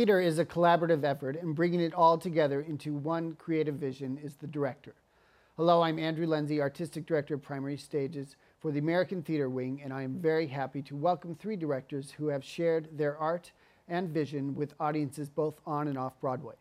Theater is a collaborative effort, and bringing it all together into one creative vision is the director. Hello, I'm Andrew Leynse, Artistic Director of Primary Stages for the American Theater Wing, and I am very happy to welcome three directors who have shared their art and vision with audiences both on and off Broadway.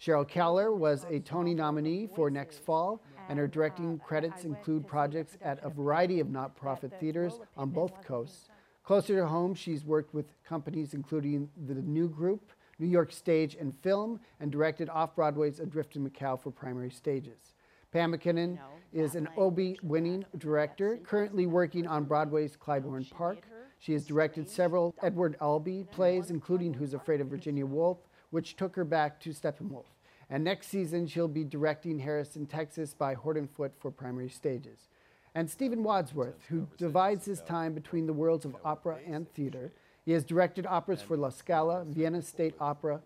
Sheryl Kaller was a Tony nominee for Next Fall, and her directing credits include projects at a variety of not-profit theaters on both coasts. Closer to home, she's worked with companies including the New Group, New York Stage and Film, and directed off-Broadway's Adrift in Macao for primary stages. Pam MacKinnon is an Obie winning director, currently working on Broadway's Clybourne Park. She has directed several Edward Albee plays, including Who's Afraid of Virginia Woolf, which took her back to Steppenwolf. And next season, she'll be directing Harrison, Texas by Horton Foote for primary stages. And Stephen Wadsworth, who divides his time between the worlds of opera and theater. He has directed operas for La Scala, Vienna State Opera,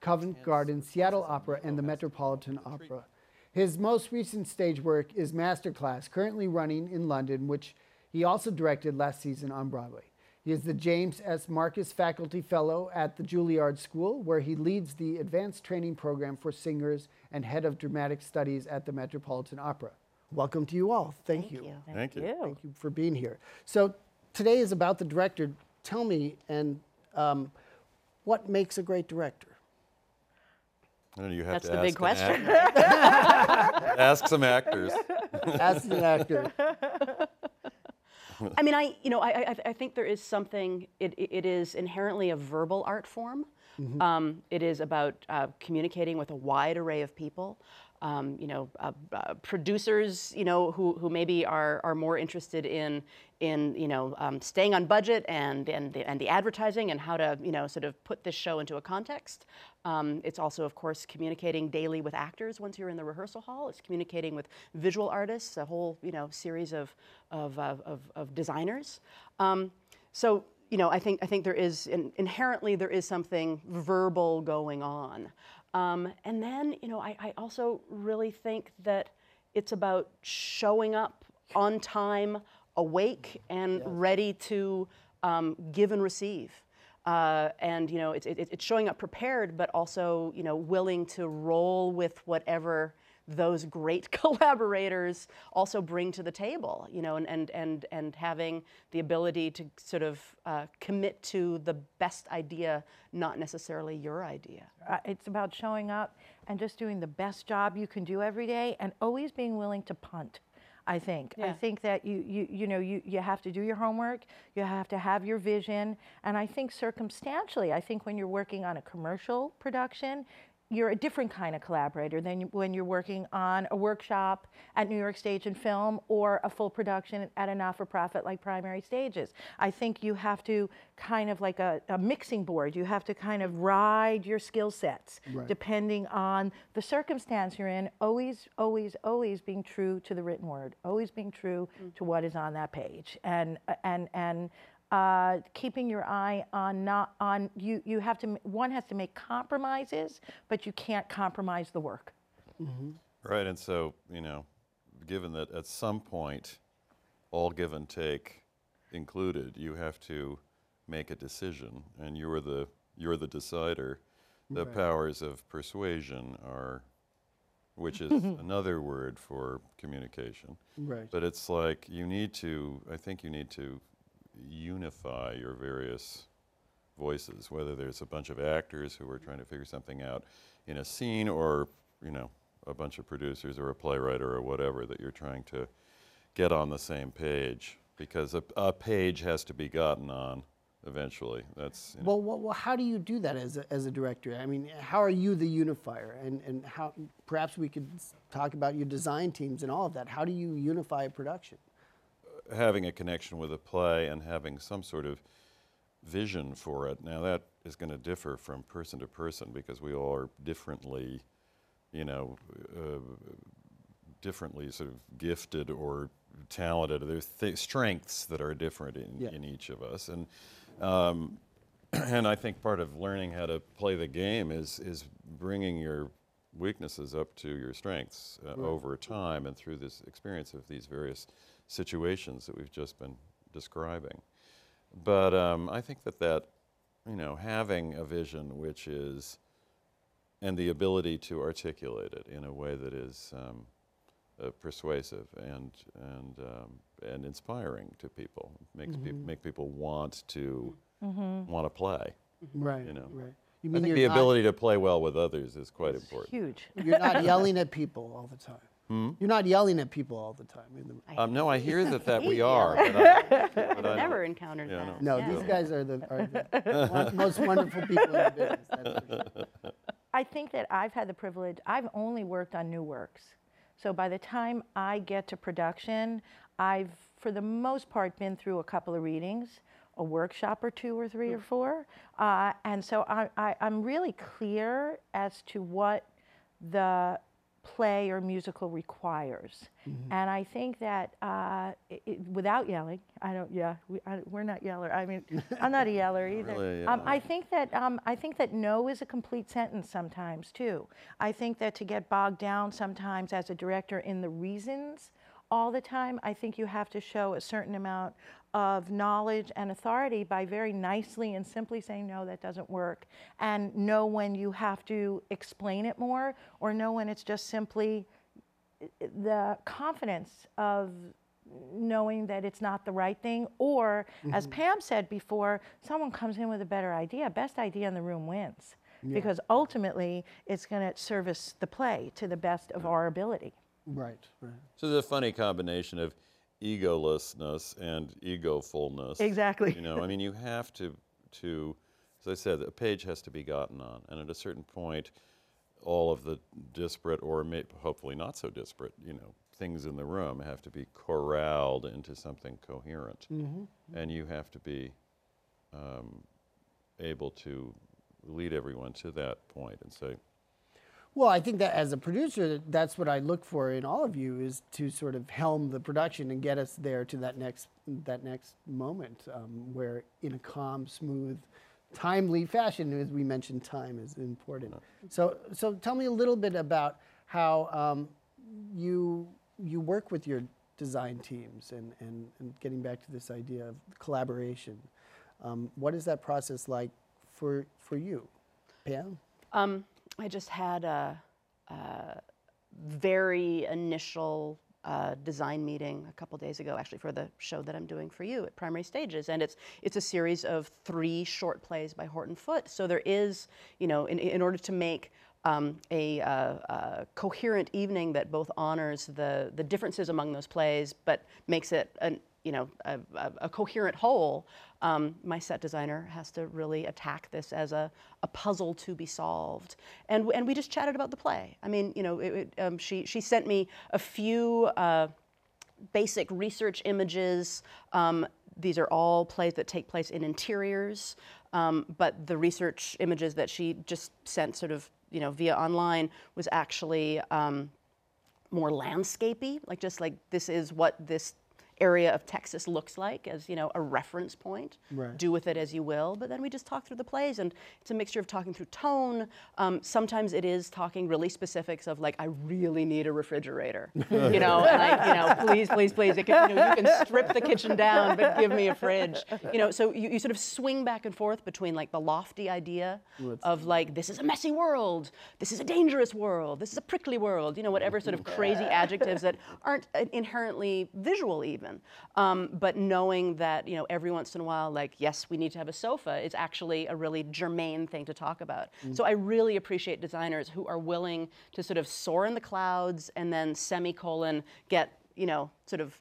Covent Garden, Seattle Opera, and the Metropolitan Opera. His most recent stage work is Masterclass, currently running in London, which he also directed last season on Broadway. He is the James S. Marcus Faculty Fellow at the Juilliard School, where he leads the advanced training program for singers and head of dramatic studies at the Metropolitan Opera. Welcome to you all. Thank, Thank you. you. Thank you. Thank you for being here. So today is about the director. Tell me, and um, what makes a great director? I don't know, you have That's to the ask big question. ask some actors. ask an actor, I mean, I you know I, I, I think there is something. It, it it is inherently a verbal art form. Um, it is about uh, communicating with a wide array of people. Um, you know, uh, uh, producers, you know, who, who maybe are, are more interested in in you know um, staying on budget and and the, and the advertising and how to you know sort of put this show into a context. Um, it's also, of course, communicating daily with actors once you're in the rehearsal hall. It's communicating with visual artists, a whole you know series of of of, of, designers. Um, so you know, I think I think there is in, inherently there is something verbal going on, um, and then you know I, I also really think that it's about showing up on time, awake and ready to um, give and receive. Uh, and you know, it's, it, it's showing up prepared, but also you know willing to roll with whatever those great collaborators also bring to the table. You know, and and and, and having the ability to sort of uh, commit to the best idea, not necessarily your idea. Uh, it's about showing up and just doing the best job you can do every day and always being willing to punt. I think. I think that you, you, you know, you, you have to do your homework, you have to have your vision. And I think circumstantially, I think when you're working on a commercial production, you're a different kind of collaborator than when you're working on a workshop at New York Stage and Film or a full production at a not-for-profit like Primary Stages. I think you have to kind of like a, a mixing board. You have to kind of ride your skill sets Right. depending on the circumstance you're in. Always, always, always being true to the written word. Always being true mm. to what is on that page, and uh, and and uh, keeping your eye on not on you. You have to one has to make compromises, but you can't compromise the work. Right, and so, you know, given that at some point, all give and take included, you have to make a decision, and you're the, you're the decider. The powers of persuasion are, which is another word for communication. right? But it's like you need to, I think you need to unify your various voices, whether there's a bunch of actors who are trying to figure something out in a scene or, you know, a bunch of producers or a playwright or whatever that you're trying to get on the same page because a, a page has to be gotten on eventually. That's, you know, Well, well, well, how do you do that as a, as a director? I mean, how are you the unifier? And, and how, perhaps we could talk about your design teams and all of that. How do you unify a production? Having a connection with a play and having some sort of vision for it. Now that is going to differ from person to person because we all are differently, you know, uh, differently sort of gifted or talented. There's th- strengths that are different in, Yeah. in each of us, and um, and I think part of learning how to play the game is is bringing your weaknesses up to your strengths uh, over time and through this experience of these various situations that we've just been describing. But um, I think that that you know, having a vision which is, and the ability to articulate it in a way that is um, uh, persuasive and and um, and inspiring to people, makes Mm-hmm. people make people want to want to play. Right. You know. Right. You I mean think you're the not- ability to play well with others is quite important. Huge. You're not yelling at people all the time. Hmm? You're not yelling at people all the time. in the- Um, no, I hear that that we are, but I, but I Never don't- encountered Yeah, that. No, Yeah. these guys are the, are the most wonderful people in the business. That's sure. I think that I've had the privilege, I've only worked on new works. So by the time I get to production, I've, for the most part, been through a couple of readings, a workshop or two or three or four. Uh, and so I, I, I'm really clear as to what the play or musical requires. And I think that uh, it, it- without yelling, I don't, yeah, we, I, we're not yeller. I mean, I'm not a yeller either. really a um. I think that um, I think that no is a complete sentence sometimes too. I think that to get bogged down sometimes as a director in the reasons all the time, I think you have to show a certain amount of knowledge and authority by very nicely and simply saying no, that doesn't work, and know when you have to explain it more, or know when it's just simply eh, the confidence of knowing that it's not the right thing or as mm-hmm. pam said before someone comes in with a better idea best idea in the room wins because ultimately it's going to service the play to the best of our ability Right, right. So there's a funny combination of egolessness and egofulness. Exactly. You know, I mean, you have to, to, as I said, a page has to be gotten on, and at a certain point, all of the disparate or may, hopefully not so disparate, you know, things in the room have to be corralled into something coherent, and you have to be um, able to lead everyone to that point and say, Well, I think that as a producer, that's what I look for in all of you is to sort of helm the production and get us there to that next that next moment um, where, in a calm, smooth, timely fashion, as we mentioned, time is important. So, so tell me a little bit about how um, you you work with your design teams and, and, and getting back to this idea of collaboration. Um, what is that process like for for you, Pam? Um, I just had a, a very initial uh, design meeting a couple days ago, actually, for the show that I'm doing for you at Primary Stages, and it's it's a series of three short plays by Horton Foote. So there is, you know, in, in order to make um, a, uh, uh, coherent evening that both honors the the differences among those plays, but makes it an you know a, a, a coherent whole. Um, my set designer has to really attack this as a, a puzzle to be solved, and and we just chatted about the play. I mean, you know, it, it, um, she she sent me a few. Uh, basic research images. Um, these are all plays that take place in interiors, um, but the research images that she just sent, sort of, you know, via online, was actually um, more landscapey, like just like this is what this area of Texas looks like as you know a reference point. Right. Do with it as you will. But then we just talk through the plays, and it's a mixture of talking through tone. Um, sometimes it is talking really specifics of like I really need a refrigerator, you know, I, you know, please, please, please. Can, you, know, you can strip the kitchen down, but give me a fridge. You know, so you, you sort of swing back and forth between like the lofty idea of like this is a messy world, this is a dangerous world, this is a prickly world, you know, whatever sort of crazy adjectives that aren't uh, inherently visual even. Um, but knowing that, you know, every once in a while, like, yes, we need to have a sofa is actually a really germane thing to talk about. So I really appreciate designers who are willing to sort of soar in the clouds and then semicolon get, you know, sort of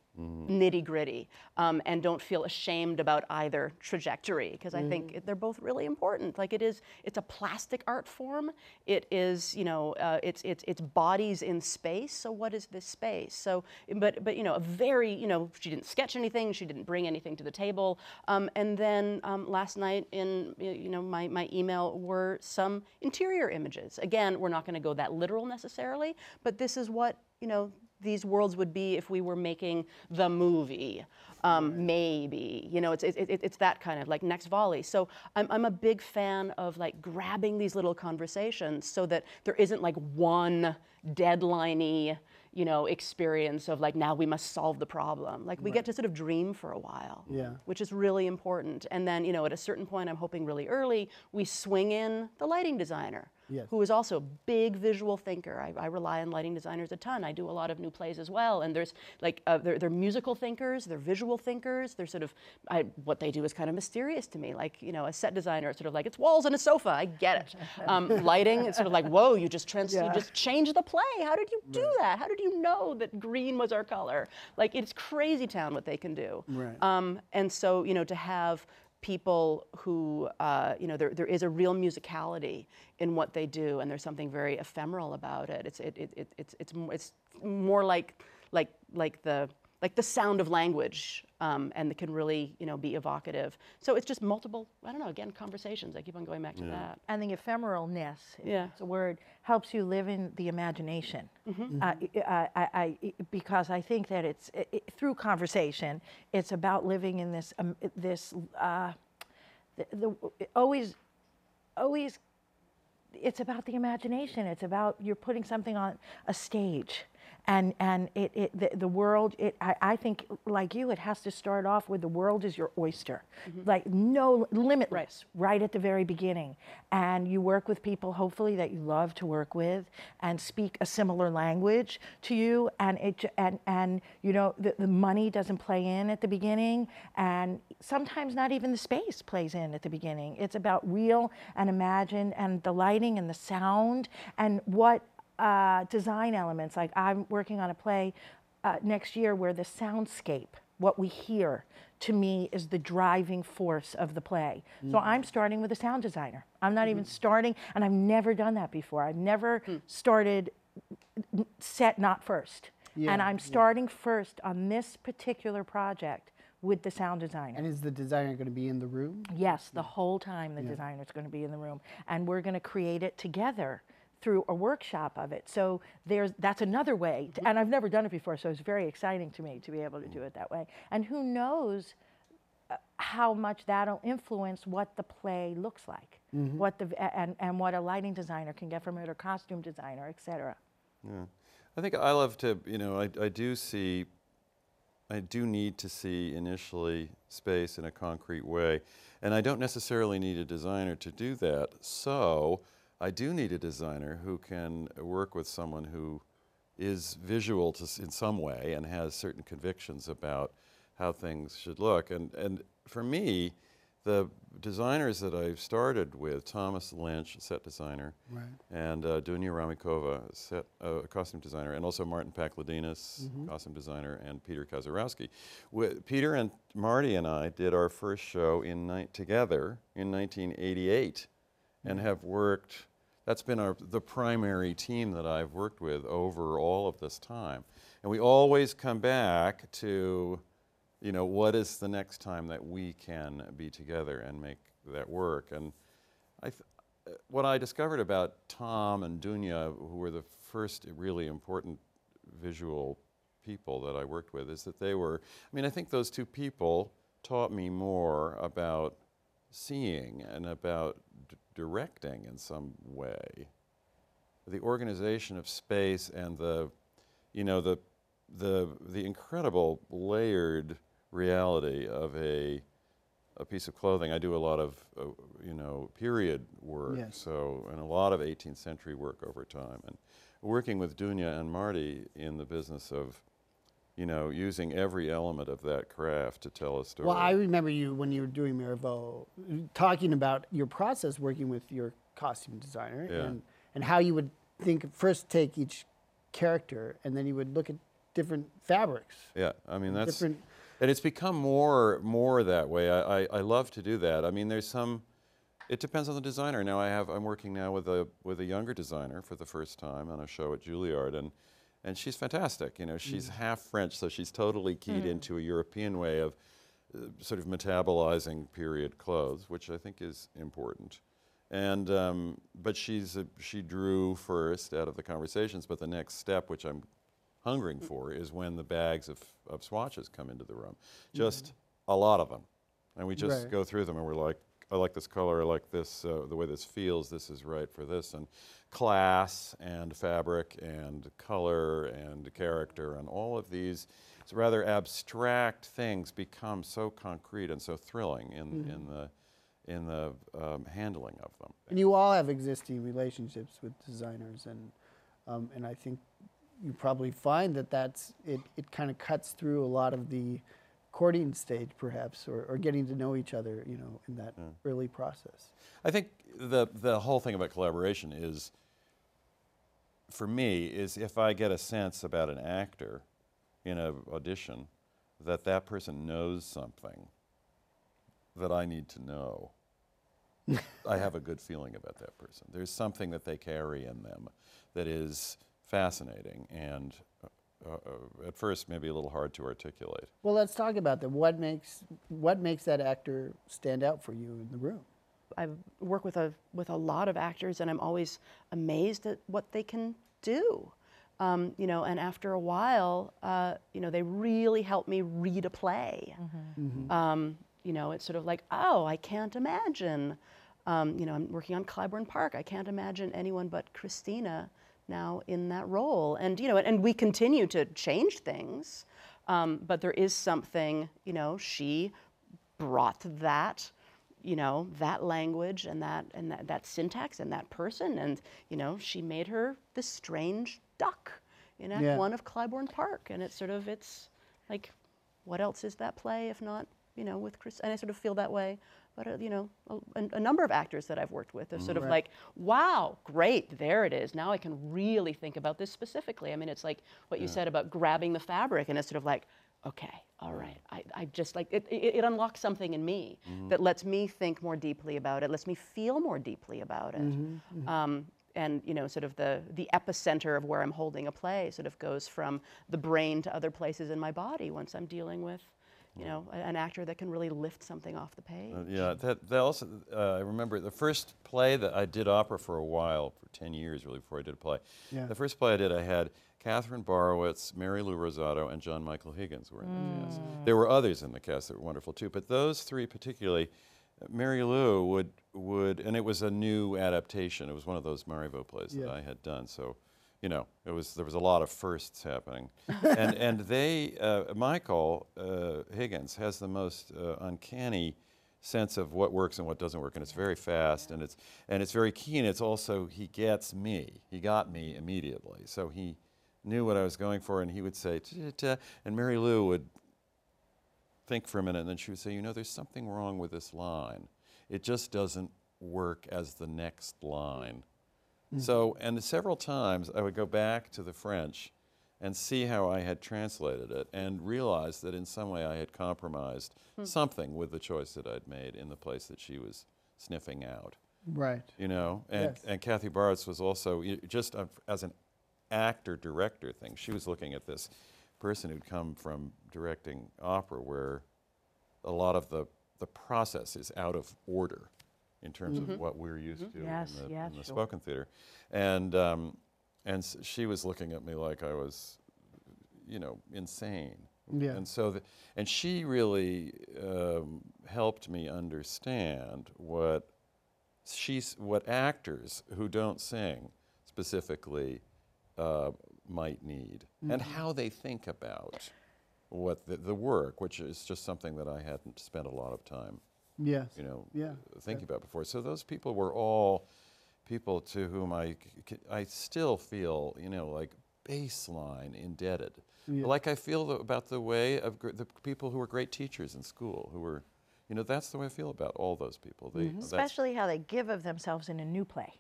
nitty gritty um, and don't feel ashamed about either trajectory because I think they're both really important. Like it is, it's a plastic art form. It is, you know, uh, it's it's it's bodies in space. So what is this space? So, but but you know, a very, you know, she didn't sketch anything. She didn't bring anything to the table. Um, and then um, last night in you know my my email were some interior images. Again, we're not going to go that literal necessarily, but this is what you know these worlds would be if we were making the movie. Um, maybe, you know, it's, it, it, it's that kind of like next volley. So I'm, I'm a big fan of like grabbing these little conversations so that there isn't like one deadliney, you know, experience of like now we must solve the problem. Like we get to sort of dream for a while, Yeah. which is really important. And then, you know, at a certain point, I'm hoping really early, we swing in the lighting designer. Yes. Who is also a big visual thinker. I, I rely on lighting designers a ton. I do a lot of new plays as well. And there's like, uh, they're, they're musical thinkers, they're visual thinkers. They're sort of, I, what they do is kind of mysterious to me. Like, you know, a set designer, it's sort of like, it's walls and a sofa. I get it. Um, lighting, it's sort of like, whoa, you just trans- Yeah. you just changed the play. How did you do that? How did you know that green was our color? Like, it's crazy town what they can do. Right. Um, and so, you know, to have people who, uh, you know, there, there is a real musicality in what they do, and there's something very ephemeral about it. It's, it, it, it, it's, it's, it's more like, like, like, the, like the sound of language, um, and it can really, you know, be evocative. So it's just multiple, I don't know, again, conversations. I keep on going back to that. and the ephemeralness, Yeah. that's a word, helps you live in the imagination. Mm-hmm. Uh, I, I, I, because I think that it's i i through conversation, it's about living in this um, this uh, the, the always always it's about the imagination. It's about you're putting something on a stage. And, and it, it, the, the world, it, I, I think, like you, it has to start off with the world is your oyster. Mm-hmm. Like, no, limitless, right. at the very beginning. And you work with people, hopefully, that you love to work with and speak a similar language to you. And, it, and, and you know, the, the money doesn't play in at the beginning. And sometimes not even the space plays in at the beginning. It's about real and imagined and the lighting and the sound and what uh, design elements. Like I'm working on a play uh, next year where the soundscape, what we hear, to me is the driving force of the play. So I'm starting with a sound designer. I'm not even starting, and I've never done that before. I've never started set not first. Yeah, and I'm yeah. starting first on this particular project with the sound designer. And is the designer going to be in the room? Yes, the whole time the designer is going to be in the room, and we're going to create it together through a workshop of it. So there's that's another way, to, and I've never done it before, so it's very exciting to me to be able to do it that way. And who knows uh, how much that'll influence what the play looks like, what the and and what a lighting designer can get from it, or costume designer, et cetera. Yeah. I think I love to, you know, I, I do see, I do need to see initially space in a concrete way. And I don't necessarily need a designer to do that. So I do need a designer who can work with someone who is visual to, in some way and has certain convictions about how things should look. And, and for me, the designers that I've started with, Thomas Lynch, set designer, Right. and uh, Dunya Ramicova, set uh, costume designer, and also Martin Pakledinaz, Mm-hmm. costume designer, and Peter Kaczorowski. Peter and Marty and I did our first show in together in 1988, Mm-hmm. and have worked. That's been our, the primary team that I've worked with over all of this time, and we always come back to you know, what is the next time that we can be together and make that work? And I what I discovered about Tom and Dunya, who were the first really important visual people that I worked with, is that they were, I mean, I think those two people taught me more about seeing and about d- directing in some way. The organization of space and the, you know, the, the, the incredible layered reality of a, a piece of clothing. I do a lot of, uh, you know, period work, Yes. so, and a lot of 18th century work over time. And working with Dunya and Marty in the business of, you know, using every element of that craft to tell a story. Well, I remember you when you were doing Marivaux talking about your process working with your costume designer Yeah. and, and how you would think first take each character and then you would look at different fabrics. Yeah, I mean that's Different- and it's become more more that way. I, I, I love to do that. I mean, there's some. It depends on the designer. Now I have I'm working now with a with a younger designer for the first time on a show at Juilliard, and and she's fantastic. You know, she's half French, so she's totally keyed into a European way of uh, sort of metabolizing period clothes, which I think is important. And um, but she's she drew first out of the conversations, but the next step, which I'm hungering for, is when the bags of, of swatches come into the room. Just a lot of them, and we just Right. go through them, and we're like, I like this color, I like this, uh, the way this feels, this is right for this. And class and fabric and color and character and all of these rather abstract things become so concrete and so thrilling in, Mm-hmm. in the, in the um, handling of them. And you all have existing relationships with designers, and um, and I think you probably find that that's it. It kind of cuts through a lot of the courting stage, perhaps, or, or getting to know each other. You know, in that mm. early process. I think the the whole thing about collaboration is, for me, is if I get a sense about an actor in an audition, that that person knows something that I need to know. I have a good feeling about that person. There's something that they carry in them that is fascinating and uh, uh, at first maybe a little hard to articulate. Well, let's talk about that. What makes what makes that actor stand out for you in the room? I work with a with a lot of actors, and I'm always amazed at what they can do. Um, you know, and after a while, uh, you know, they really help me read a play. Um, you know, it's sort of like, oh, I can't imagine. Um, you know, I'm working on Clybourne Park. I can't imagine anyone but Christina now in that role. And you know, and we continue to change things, um, but there is something. You know, she brought that you know that language and that and that, that syntax and that person and you know she made her this strange duck in act Yeah. one of clybourne park and it's sort of it's like what else is that play if not you know with chris and i sort of feel that way but uh, you know a, a number of actors that i've worked with are sort of Right. like wow great there it is. Now i can really think about this specifically. I mean it's like what you said about grabbing the fabric and it's sort of like okay all right i, I just like it, it, it unlocks something in me that lets me think more deeply about it lets me feel more deeply about it. Um, and you know sort of the the epicenter of where i'm holding a play sort of goes from the brain to other places in my body once i'm dealing with you know an actor that can really lift something off the page Uh, yeah, that, that also, uh, I remember the first play that I did opera for a while, for 10 years really, before I did a play. Yeah. The first play I did, I had Katherine Borowitz, Mary Lou Rosato, and John Michael Higgins were in the cast. There were others in the cast that were wonderful too, but those three particularly, uh, Mary Lou would, would, and it was a new adaptation. It was one of those Marivaux plays that I had done, so you know, it was there was a lot of firsts happening, and and they uh, Michael uh, Higgins has the most uh, uncanny sense of what works and what doesn't work, and it's very fast and it's and it's very keen. It's also he gets me. He got me immediately, so he knew what I was going for, and he would say, and Mary Lou would think for a minute, and then she would say, "You know, there's something wrong with this line. It just doesn't work as the next line." Mm. So, and several times I would go back to the French and see how I had translated it and realize that in some way I had compromised hmm. something with the choice that I'd made in the place that she was sniffing out. Right. You know, and, Yes. and Kathy Bartz was also just a, as an actor director thing. She was looking at this person who'd come from directing opera, where a lot of the the process is out of order in terms of what we're used to Yes, in the, yeah, in the sure. spoken theater, and um, and s- she was looking at me like I was, you know, insane. Yeah. And so, the, and she really um, helped me understand what she's what actors who don't sing specifically uh, might need and how they think about what the, the work, which is just something that I hadn't spent a lot of time, Yes. you know, Yeah. thinking about before. So those people were all people to whom I, I still feel, you know, like baseline indebted. Yeah. Like I feel the, about the way of gr- the people who were great teachers in school, who were, you know, that's the way I feel about all those people. They, that's- Especially how they give of themselves in a new play.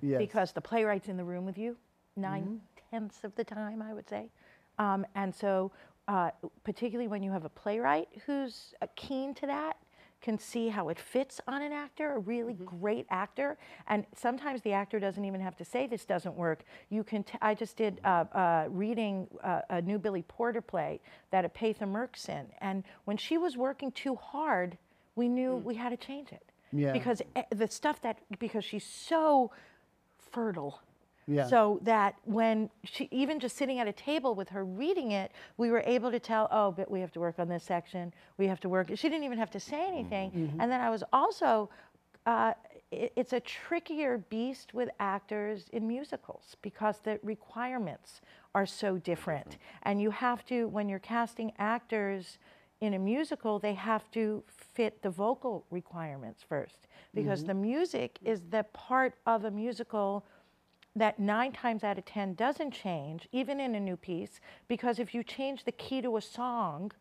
Yes. Because the playwright's in the room with you 9 Mm-hmm. tenths of the time, I would say. Um, and so, uh, particularly when you have a playwright who's uh, keen to that, can see how it fits on an actor, a really great actor. And sometimes the actor doesn't even have to say this doesn't work. You can. T- I just did uh, uh, reading uh, a new Billy Porter play that Epatha Merkerson, and when she was working too hard, we knew we had to change it. Yeah. Because eh, the stuff that because she's so fertile. Yeah. So that when she, even just sitting at a table with her reading it, we were able to tell, oh, but we have to work on this section. We have to work. She didn't even have to say mm-hmm. anything. Mm-hmm. And then I was also uh, it, it's a trickier beast with actors in musicals because the requirements are so different. And you have to, when you're casting actors in a musical, they have to fit the vocal requirements first because mm-hmm. the music is the part of a musical that nine times out of ten doesn't change, even in a new piece, because if you change the key to a song,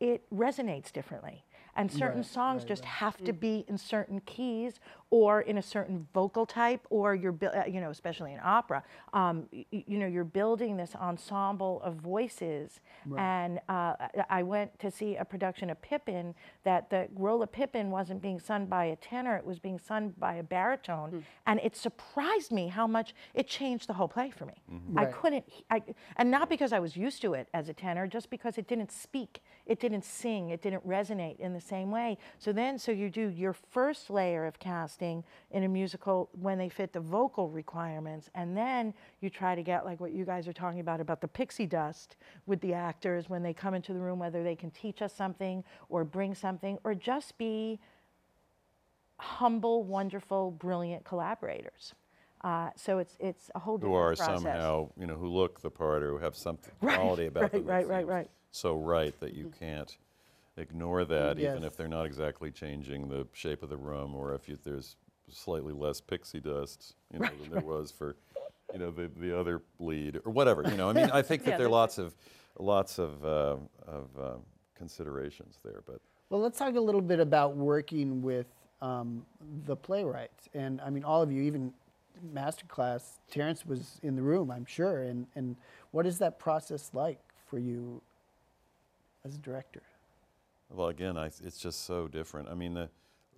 it resonates differently. And certain Right, songs right, just right. have to be in certain keys or in a certain vocal type, or you're, uh, you know, especially in opera, um, y- y- you know, you're building this ensemble of voices. And uh, I- I went to see a production of Pippin that the role of Pippin wasn't being sung by a tenor, it was being sung by a baritone. And it surprised me how much it changed the whole play for me. I Right. couldn't, I, and not because I was used to it as a tenor, just because it didn't speak, it didn't sing, it didn't resonate in the same way. So then, so you do your first layer of casting in a musical when they fit the vocal requirements, and then you try to get like what you guys are talking about about the pixie dust with the actors when they come into the room, whether they can teach us something or bring something or just be humble, wonderful, brilliant collaborators. Uh, so it's it's a whole different Who are process. somehow, you know, who look the part or who have something Right, quality about right, them. that right, right, right. Mm. So right that you can't ignore that, even if they're not exactly changing the shape of the room, or if you, there's slightly less pixie dust, you know, than there was for, you know, the, the other lead, or whatever, you know. I mean, I think that Yeah, there are lots of, lots of, uh, of uh, considerations there, but Well, let's talk a little bit about working with um, the playwrights. And I mean, all of you, even masterclass, Terrence was in the room, I'm sure. And, and what is that process like for you as a director? Well, again, I, it's just so different. I mean, the,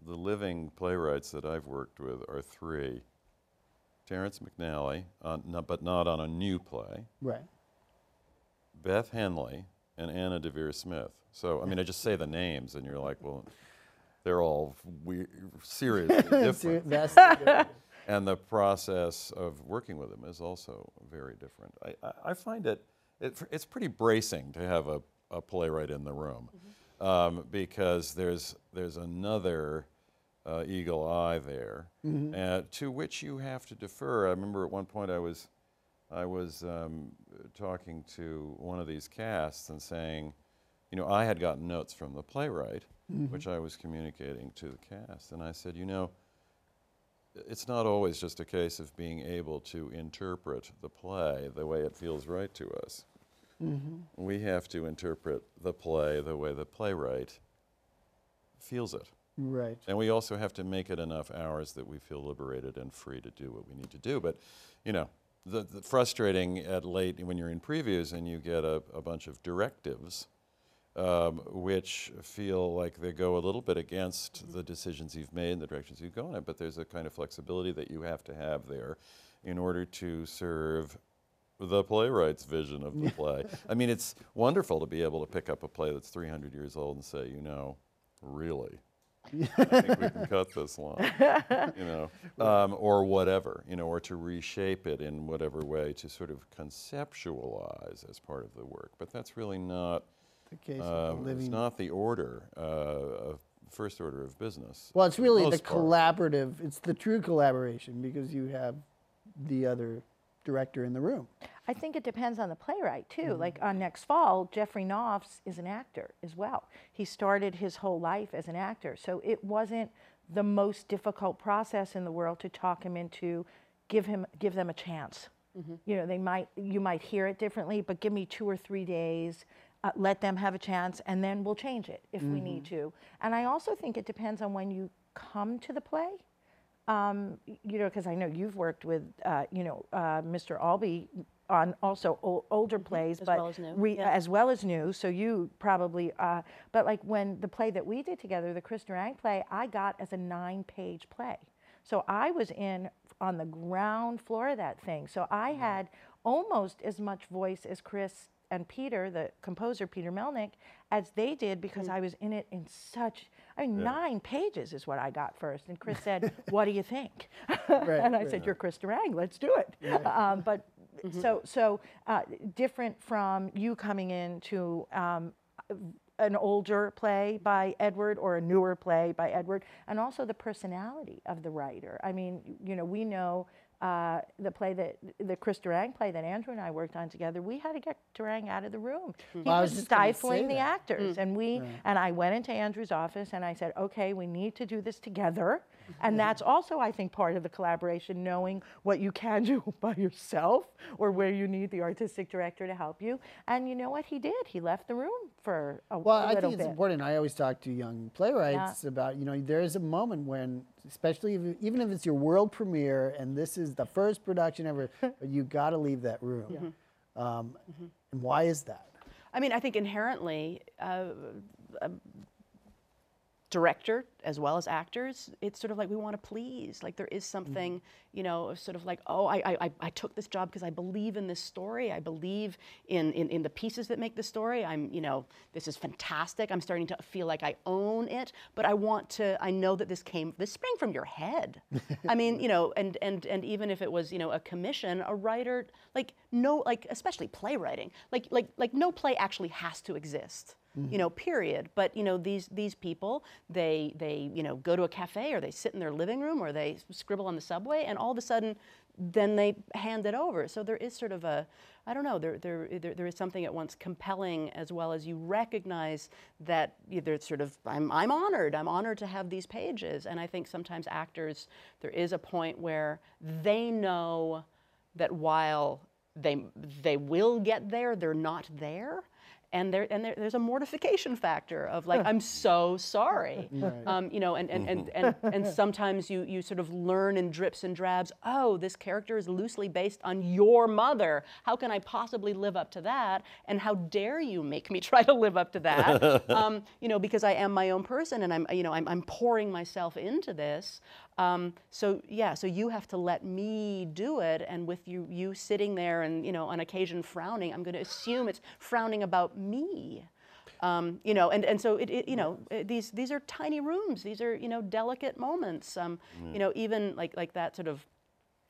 the living playwrights that I've worked with are three. Terrence McNally, uh, on, not, but not on a new play. Right. Beth Henley and Anna Deavere Smith. So, I mean, I just say the names, and you're like, well, they're all we- seriously different. different. and the process of working with them is also very different. I, I, I find it, it, it's pretty bracing to have a, a playwright in the room. Um, because there's, there's another uh, eagle eye there. Uh, to which you have to defer. I remember at one point I was, I was um, talking to one of these casts and saying, you know, I had gotten notes from the playwright, which I was communicating to the cast, and I said, you know, it's not always just a case of being able to interpret the play the way it feels right to us. We have to interpret the play the way the playwright feels it. Right. And we also have to make it enough hours that we feel liberated and free to do what we need to do. But, you know, the, the frustrating at late when you're in previews and you get a, a bunch of directives, um, which feel like they go a little bit against the decisions you've made and the directions you've gone in. But there's a kind of flexibility that you have to have there in order to serve the playwright's vision of the play. I mean, it's wonderful to be able to pick up a play that's 300 years old and say, you know, really, I think we can cut this line, you know, um, or whatever, you know, or to reshape it in whatever way to sort of conceptualize as part of the work. But that's really not, The case uh, of the it's not the order, uh, of first order of business. well, it's the really the part. collaborative, it's the true collaboration because you have the other director in the room. I think it depends on the playwright too. Mm-hmm. Like on next fall, Geoffrey Nauffts is an actor as well. He started his whole life as an actor, so it wasn't the most difficult process in the world to talk him into give him give them a chance. You know, they might you might hear it differently, but give me two or three days. Uh, let them have a chance, and then we'll change it if we need to. And I also think it depends on when you come to the play um, you know, because I know you've worked with, uh, you know, uh, Mr. Albee on also o- older plays, As but well as new, re- yeah. as well as new. So you probably, uh, but like when the play that we did together, the Chris Durang play, I got as a nine-page play. So I was in on the ground floor of that thing. So I had almost as much voice as Chris and Peter, the composer Peter Melnick, as they did because I was in it in such. I mean, nine pages is what I got first. And Chris said, "What do you think?" and I right. said, "You're Chris Durang. Let's do it." Um, but so so uh, different from you coming in to um, an older play by Edward or a newer play by Edward, and also the personality of the writer. I mean, you know, we know uh, the play that the Chris Durang play that Andrew and I worked on together, we had to get Durang out of the room. He Well, I was, was stifling say the that. actors, and we and I went into Andrew's office and I said, "Okay, we need to do this together." And that's also, I think, part of the collaboration, knowing what you can do by yourself or where you need the artistic director to help you. And you know what he did? He left the room for a, while. Well, a I little think it's bit. important. I always talk to young playwrights about, you know, there is a moment when, especially if, even if it's your world premiere and this is the first production ever, you got to leave that room. Um, And why is that? I mean, I think inherently, uh, a director as well as actors, it's sort of like we want to please. Like there is mm-hmm. something, you know, sort of like, oh, I, I, I- I took this job because I believe in this story. I believe in, in, in the pieces that make the story. I'm, you know, this is fantastic. I'm starting to feel like I own it, but I want to, I know that this came, this sprang from your head. I mean, you know, and, and, and even if it was, you know, a commission, a writer, like no, like especially playwriting, like, like, like no play actually has to exist you know period. But you know these these people they they you know go to a cafe or they sit in their living room or they scribble on the subway and all of a sudden then they hand it over. So there is sort of a i don't know there there there, there is something at once compelling as well as you recognize that there's sort of I'm, I'm honored. I'm honored to have these pages. And i think sometimes actors there is a point where they know that while they they will get there they're not there and there and there, there's a mortification factor of like I'm so sorry, um, you know, and and, and, and and sometimes you you sort of learn in drips and drabs. Oh, this character is loosely based on your mother. How can I possibly live up to that? And how dare you make me try to live up to that? um, you know, because I am my own person and I'm you know I'm, I'm pouring myself into this. Um, so yeah, so you have to let me do it, and with you you sitting there and you know on occasion frowning, I'm going to assume it's frowning about me. Um, you know, and, and so it, it you know these these are tiny rooms. These are you know delicate moments. Um, You know, even like like that sort of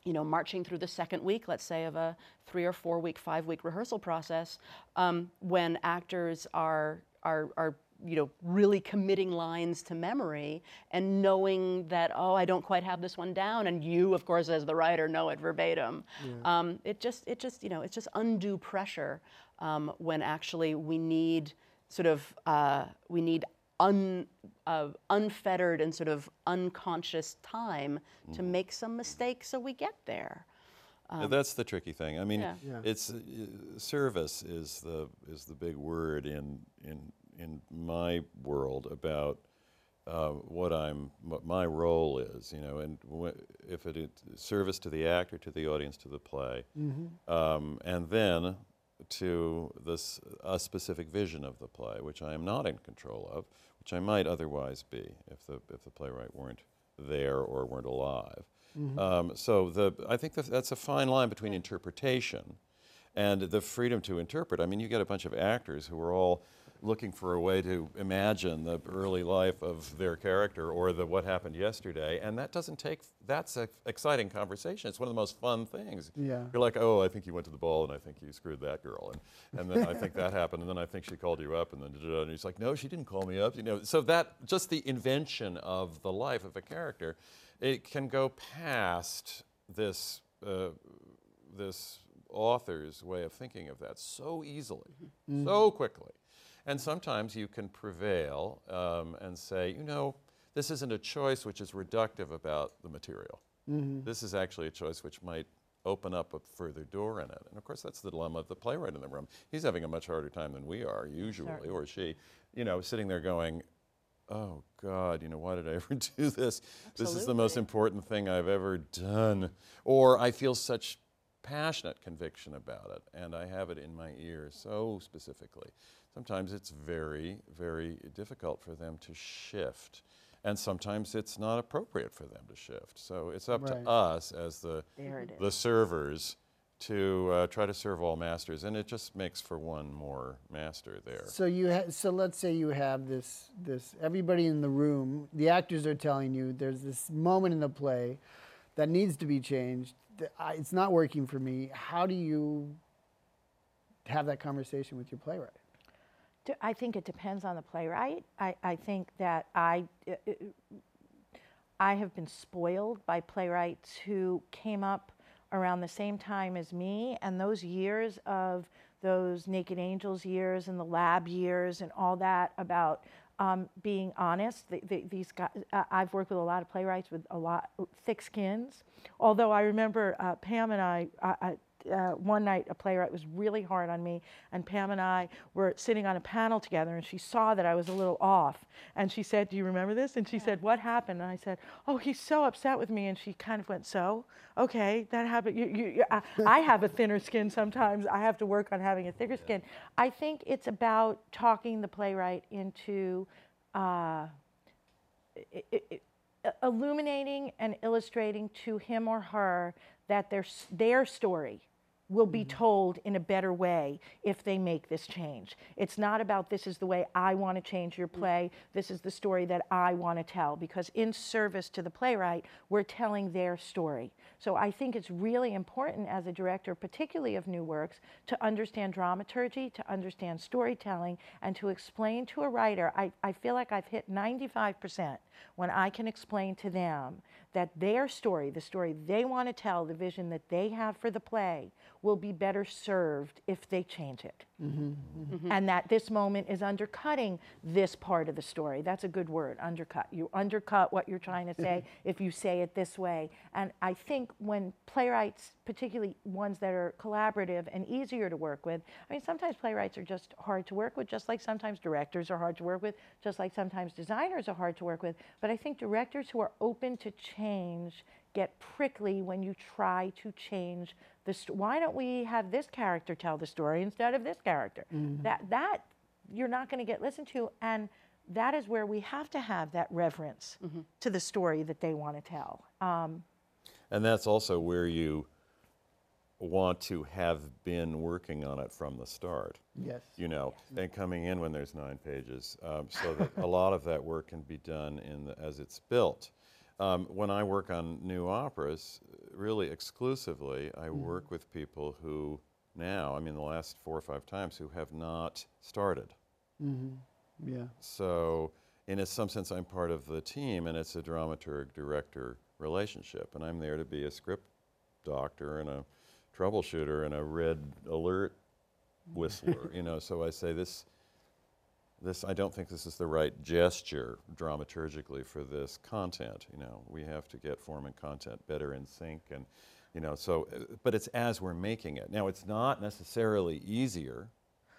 you know, marching through the second week, let's say, of a three or four week, five week rehearsal process, um, when actors are, are, are, you know, really committing lines to memory and knowing that, oh, I don't quite have this one down, and you, of course, as the writer, know it verbatim. Um, it just, it just, you know, it's just undue pressure um, when actually we need sort of, uh, we need un, uh, unfettered and sort of unconscious time to make some mistakes so we get there. Yeah, that's the tricky thing. I mean, yeah. Yeah. it's uh, service is the is the big word in in in my world about uh, what I'm what my role is. You know, and if it is service to the actor, to the audience, to the play, um, and then to this a specific vision of the play, which I am not in control of, which I might otherwise be if the if the playwright weren't there or weren't alive. Um, so the I think that that's a fine line between interpretation and the freedom to interpret. I mean, you get a bunch of actors who are all looking for a way to imagine the early life of their character or the what happened yesterday, and that doesn't take. That's an exciting conversation. It's one of the most fun things. Yeah. You're like, oh, I think you went to the ball, and I think you screwed that girl, and, and then I think that happened, and then I think she called you up, and then and he's like, no, she didn't call me up. You know, so that just the invention of the life of a character, it can go past this uh, this author's way of thinking of that so easily, so quickly. And sometimes you can prevail um, and say, you know, this isn't a choice which is reductive about the material. This is actually a choice which might open up a further door in it. And of course, that's the dilemma of the playwright in the room. He's having a much harder time than we are, usually, or she, you know, sitting there going, oh God, you know, why did I ever do this? This is the most important thing I've ever done. Or I feel such passionate conviction about it, and I have it in my ear so specifically. Sometimes it's very, very difficult for them to shift. And sometimes it's not appropriate for them to shift. So it's up Right. to us as the, There it is. the servers to uh, try to serve all masters. And it just makes for one more master there. So you ha- so let's say you have this this everybody in the room, the actors are telling you there's this moment in the play that needs to be changed. I, it's not working for me. How do you have that conversation with your playwright? I think it depends on the playwright. I, I think that I, uh, uh, I have been spoiled by playwrights who came up around the same time as me, and those years of those Naked Angels years and the lab years and all that about um, being honest. The, the, these guys, uh, I've worked with a lot of playwrights with a lot thick skins. Although I remember uh, Pam and I, I, I uh, one night a playwright was really hard on me, and Pam and I were sitting on a panel together, and she saw that I was a little off, and she said, "Do you remember this?" And she yeah. said, "What happened?" And I said, "Oh, he's so upset with me." And she kind of went, "So, okay, that happened. You, you, you, I, I have a thinner skin sometimes. I have to work on having a thicker yeah. skin." I think it's about talking the playwright into. Uh, it, it, illuminating and illustrating to him or her that their, their story will be mm-hmm. told in a better way if they make this change. It's not about this is the way I want to change your mm. play, this is the story that I want to tell, because in service to the playwright, we're telling their story. So I think it's really important as a director, particularly of new works, to understand dramaturgy, to understand storytelling, and to explain to a writer. I, I feel like I've hit 95% when I can explain to them that their story, the story they want to tell, the vision that they have for the play, will be better served if they change it. Mm-hmm, mm-hmm. And that this moment is undercutting this part of the story. That's a good word, undercut. You undercut what you're trying to say if you say it this way. And I think when playwrights, particularly ones that are collaborative and easier to work with, I mean, sometimes playwrights are just hard to work with, just like sometimes directors are hard to work with, just like sometimes designers are hard to work with. But I think directors who are open to change get prickly when you try to change the st- why don't we have this character tell the story instead of this character mm-hmm. that that you're not going to get listened to and that is where we have to have that reverence mm-hmm. to the story that they want to tell um, and that's also where you want to have been working on it from the start. Yes. You know, yes. and coming in when there's nine pages, um, so that a lot of that work can be done in the, as it's built. Um, when I work on new operas, really exclusively, I mm-hmm. work with people who now, I mean, the last four or five times, who have not started. Mm-hmm. Yeah. So, in some sense, I'm part of the team, and it's a dramaturg director relationship, and I'm there to be a script doctor and a troubleshooter and a red alert whistler. you know, so I say this this I don't think this is the right gesture dramaturgically for this content. You know, we have to get form and content better in sync, and you know, so uh, but it's as we're making it. Now, it's not necessarily easier,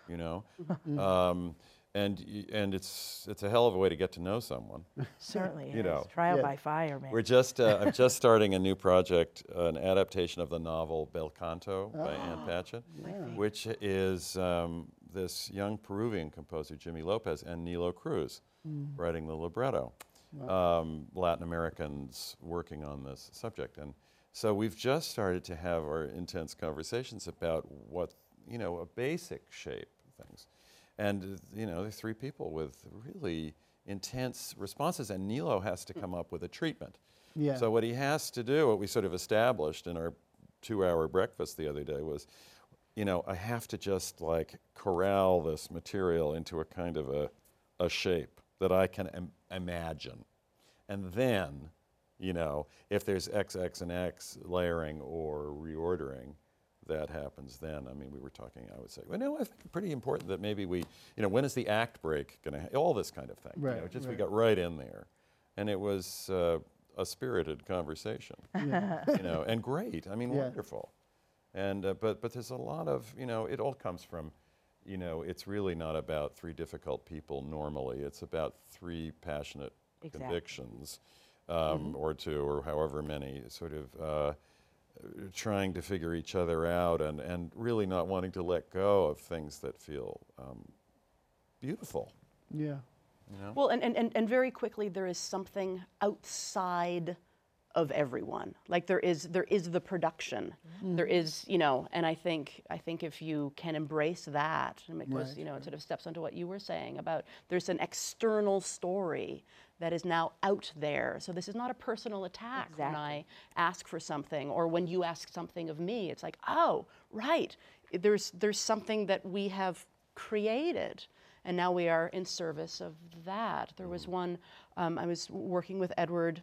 you know. Mm-hmm. um, and and it's it's a hell of a way to get to know someone. Certainly, you know, trial yeah. by fire, man. We're just uh, I'm just starting a new project, uh, an adaptation of the novel Bel Canto oh. by Ann Patchett, which is um, this young Peruvian composer, Jimmy Lopez, and Nilo Cruz, mm. writing the libretto. Wow. Um, Latin Americans working on this subject. And so we've just started to have our intense conversations about what, you know, a basic shape of things. And, you know, there's three people with really intense responses, and Nilo has to come up with a treatment. Yeah. So what he has to do, what we sort of established in our two-hour breakfast the other day was you know, I have to just like corral this material into a kind of a, a shape that I can Im- imagine. And then, you know, if there's X, X, and X layering or reordering, that happens then. I mean, we were talking, I would say, well, no, I think pretty important that maybe we, you know, when is the act break going to, all this kind of thing. Right. You know, just right. we got right in there. And it was uh, a spirited conversation, yeah. you know, and great. I mean, yeah. wonderful. And, uh, but, but there's a lot of, you know, it all comes from, you know, it's really not about three difficult people normally. It's about three passionate exactly. convictions, um, mm-hmm. or two, or however many, sort of uh, trying to figure each other out and, and really not wanting to let go of things that feel um, beautiful. Yeah. You know? Well, and, and, and very quickly, there is something outside of everyone. Like there is there is the production. Mm-hmm. There is, you know, and I think I think if you can embrace that, and because right. you know, it sort of steps onto what you were saying about there's an external story that is now out there. So this is not a personal attack exactly. when I ask for something or when you ask something of me. It's like, oh, right. There's there's something that we have created and now we are in service of that. There was one, um, I was working with Edward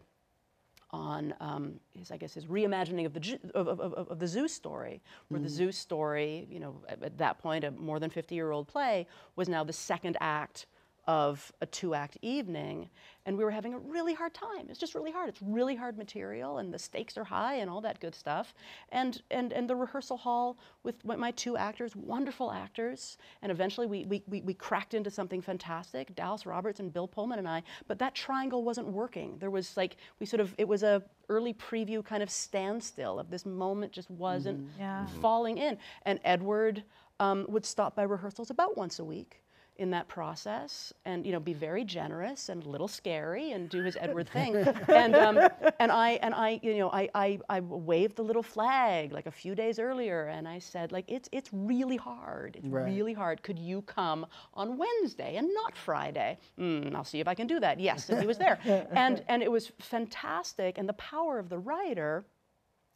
on um, his, I guess, his reimagining of the of, of, of, the Zoo Story, where the Zoo Story, you know, at, at that point, a more than 50-year-old play, was now the second act of a two-act evening, and we were having a really hard time. It's just really hard. It's really hard material, and the stakes are high, and all that good stuff. And and and the rehearsal hall with my- my two actors, wonderful actors, and eventually we we, we, we cracked into something fantastic. Dallas Roberts and Bill Pullman and I. But that triangle wasn't working. There was like we sort of it was a early preview kind of standstill of this moment just wasn't Yeah. falling in. And Edward um, would stop by rehearsals about once a week in that process and you know be very generous and a little scary and do his Edward thing. And um, and I and I you know I, I I waved the little flag like a few days earlier and I said like it's it's really hard. It's Right. really hard. Could you come on Wednesday and not Friday? Mm, I'll see if I can do that. Yes and he was there. And and it was fantastic. And the power of the writer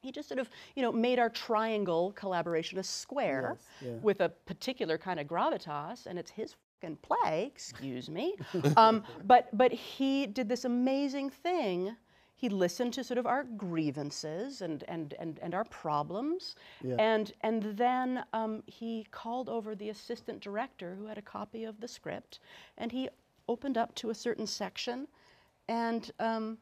he just sort of you know made our triangle collaboration a square Yes, yeah. with a particular kind of gravitas and it's his fucking play excuse me um, but but he did this amazing thing he listened to sort of our grievances and and and, and our problems Yeah. and and then um, he called over the assistant director who had a copy of the script and he opened up to a certain section and um,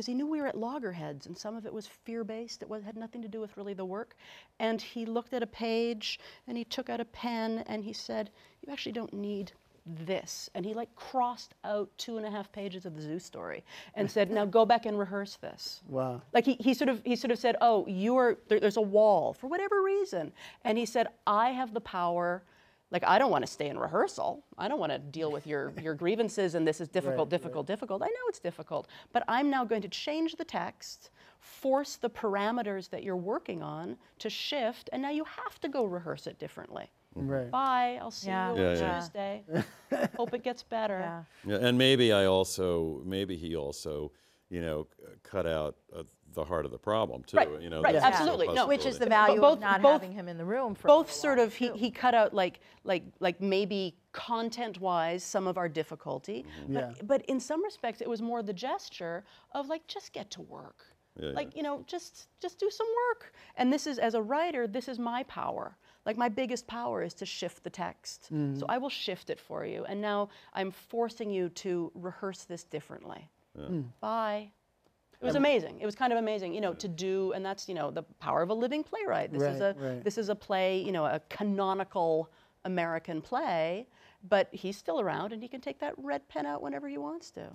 because he knew we were at loggerheads and some of it was fear-based it was, had nothing to do with really the work. And he looked at a page and he took out a pen and he said you actually don't need this. And he like crossed out two and a half pages of the zoo story and said now go back and rehearse this. Wow. like he, he sort of he sort of said oh you're there, there's a wall for whatever reason. And he said i have the power like i don't want to stay in rehearsal i don't want to deal with your your grievances and this is difficult Right, difficult difficult i know it's difficult but i'm now going to change the text force the parameters that you're working on to shift and now you have to go rehearse it differently mm-hmm. Right. bye i'll see Yeah. you Yeah, on yeah. tuesday hope it gets better Yeah. Yeah, and maybe I also, maybe he also, you know, cut out uh, the heart of the problem too. Right, You know, right, that's also a absolutely. No. Which is the value both- of not both- having him in the room for both sort of he, too. he cut out like like like maybe content wise some of our difficulty Yeah. but, but in some respects it was more the gesture of like just get to work Yeah, like yeah. you know just just do some work and this is as a writer this is my power like my biggest power is to shift the text so i will shift it for you and now i'm forcing you to rehearse this differently Hmm. bye it was amazing. It was kind of amazing, you know, to do, and that's, you know, the power of a living playwright. This is a right. this is a play, you know, a canonical American play, but he's still around and he can take that red pen out whenever he wants to.